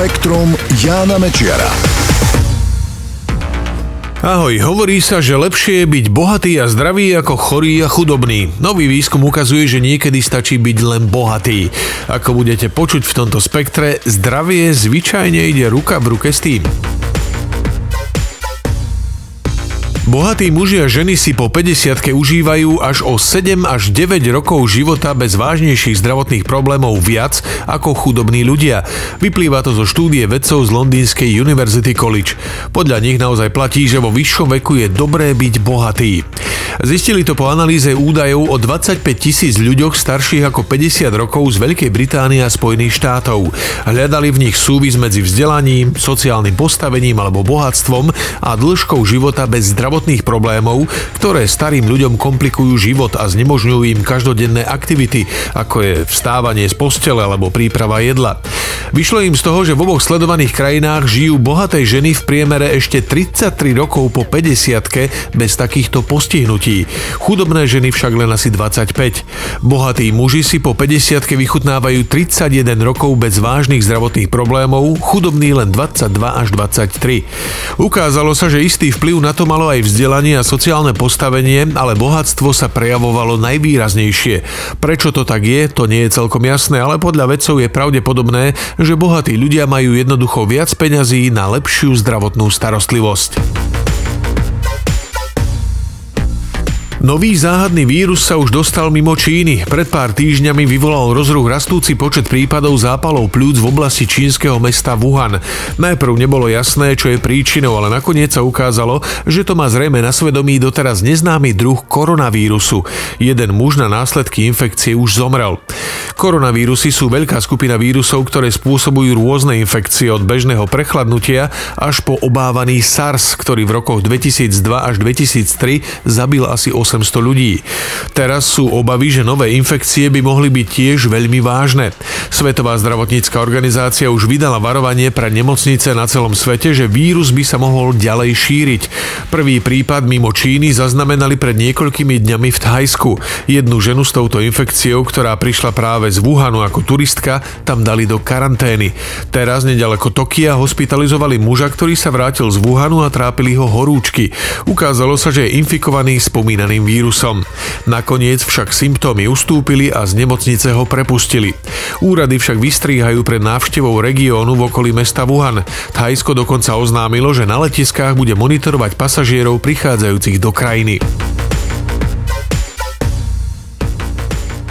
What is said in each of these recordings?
Spektrum Jána Mečiara. Ahoj, hovorí sa, že lepšie je byť bohatý a zdravý ako chorý a chudobný. Nový výskum ukazuje, že niekedy stačí byť len bohatý. Ako budete počuť v tomto spektre, zdravie zvyčajne ide ruka v ruke s tým. Bohatí muži a ženy si po 50 užívajú až o 7 až 9 rokov života bez vážnejších zdravotných problémov viac ako chudobní ľudia. Vyplýva to zo štúdie vedcov z Londýnskej University College. Podľa nich naozaj platí, že vo vyššom veku je dobré byť bohatý. Zistili to po analýze údajov o 25 tisíc ľuďoch starších ako 50 rokov z Veľkej Británie a Spojených štátov. Hľadali v nich súvis medzi vzdelaním, sociálnym postavením alebo bohatstvom a dĺžkou života bez zdravotných problémov, ktoré starým ľuďom komplikujú život a znemožňujú im každodenné aktivity, ako je vstávanie z postele alebo príprava jedla. Vyšlo im z toho, že v oboch sledovaných krajinách žijú bohaté ženy v priemere ešte 33 rokov po 50 bez takýchto postihnutí. Chudobné ženy však len asi 25. Bohatí muži si po 50 vychutnávajú 31 rokov bez vážnych zdravotných problémov, chudobní len 22 až 23. Ukázalo sa, že istý vplyv na to malo aj vzdelanie a sociálne postavenie, ale bohatstvo sa prejavovalo najvýraznejšie. Prečo to tak je, to nie je celkom jasné, ale podľa vedcov je pravdepodobné, že bohatí ľudia majú jednoducho viac peňazí na lepšiu zdravotnú starostlivosť. Nový záhadný vírus sa už dostal mimo Číny. Pred pár týždňami vyvolal rozruch rastúci počet prípadov zápalov pľúc v oblasti čínskeho mesta Wuhan. Najprv nebolo jasné, čo je príčinou, ale nakoniec sa ukázalo, že to má zrejme na svedomí doteraz neznámy druh koronavírusu. Jeden muž na následky infekcie už zomrel. Koronavírusy sú veľká skupina vírusov, ktoré spôsobujú rôzne infekcie od bežného prechladnutia až po obávaný SARS, ktorý v rokoch 2002 až 2003 zabil asi 800 ľudí. Teraz sú obavy, že nové infekcie by mohli byť tiež veľmi vážne. Svetová zdravotnícka organizácia už vydala varovanie pre nemocnice na celom svete, že vírus by sa mohol ďalej šíriť. Prvý prípad mimo Číny zaznamenali pred niekoľkými dňami v Thajsku. Jednu ženu s touto infekciou, ktorá prišla práve z Wuhanu ako turistka tam dali do karantény. Teraz nedaleko Tokia hospitalizovali muža, ktorý sa vrátil z Wuhanu a trápili ho horúčky. Ukázalo sa, že je infikovaný spomínaným vírusom. Nakoniec však symptómy ustúpili a z nemocnice ho prepustili. Úrady však vystríhajú pred návštevou regiónu v okolí mesta Wuhan. Thajsko dokonca oznámilo, že na letiskách bude monitorovať pasažierov prichádzajúcich do krajiny.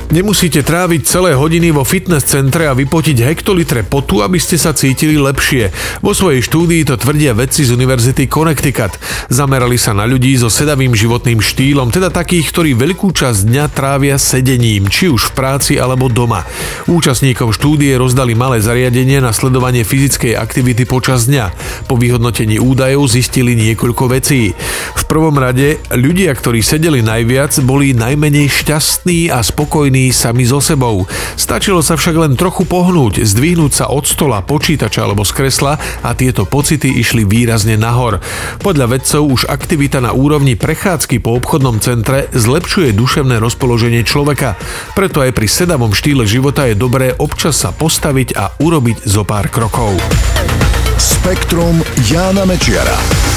Nemusíte tráviť celé hodiny vo fitness centre a vypotiť hektolitre potu, aby ste sa cítili lepšie. Vo svojej štúdii to tvrdia vedci z Univerzity Connecticut. Zamerali sa na ľudí so sedavým životným štýlom, teda takých, ktorí veľkú časť dňa trávia sedením, či už v práci alebo doma. Účastníkom štúdie rozdali malé zariadenie na sledovanie fyzickej aktivity počas dňa. Po vyhodnotení údajov zistili niekoľko vecí. V prvom rade, ľudia, ktorí sedeli najviac, boli najmenej šťastní a spokojní spokojní sami so sebou. Stačilo sa však len trochu pohnúť, zdvihnúť sa od stola, počítača alebo z kresla a tieto pocity išli výrazne nahor. Podľa vedcov už aktivita na úrovni prechádzky po obchodnom centre zlepšuje duševné rozpoloženie človeka. Preto aj pri sedavom štýle života je dobré občas sa postaviť a urobiť zo pár krokov. Spektrum Jána Mečiara.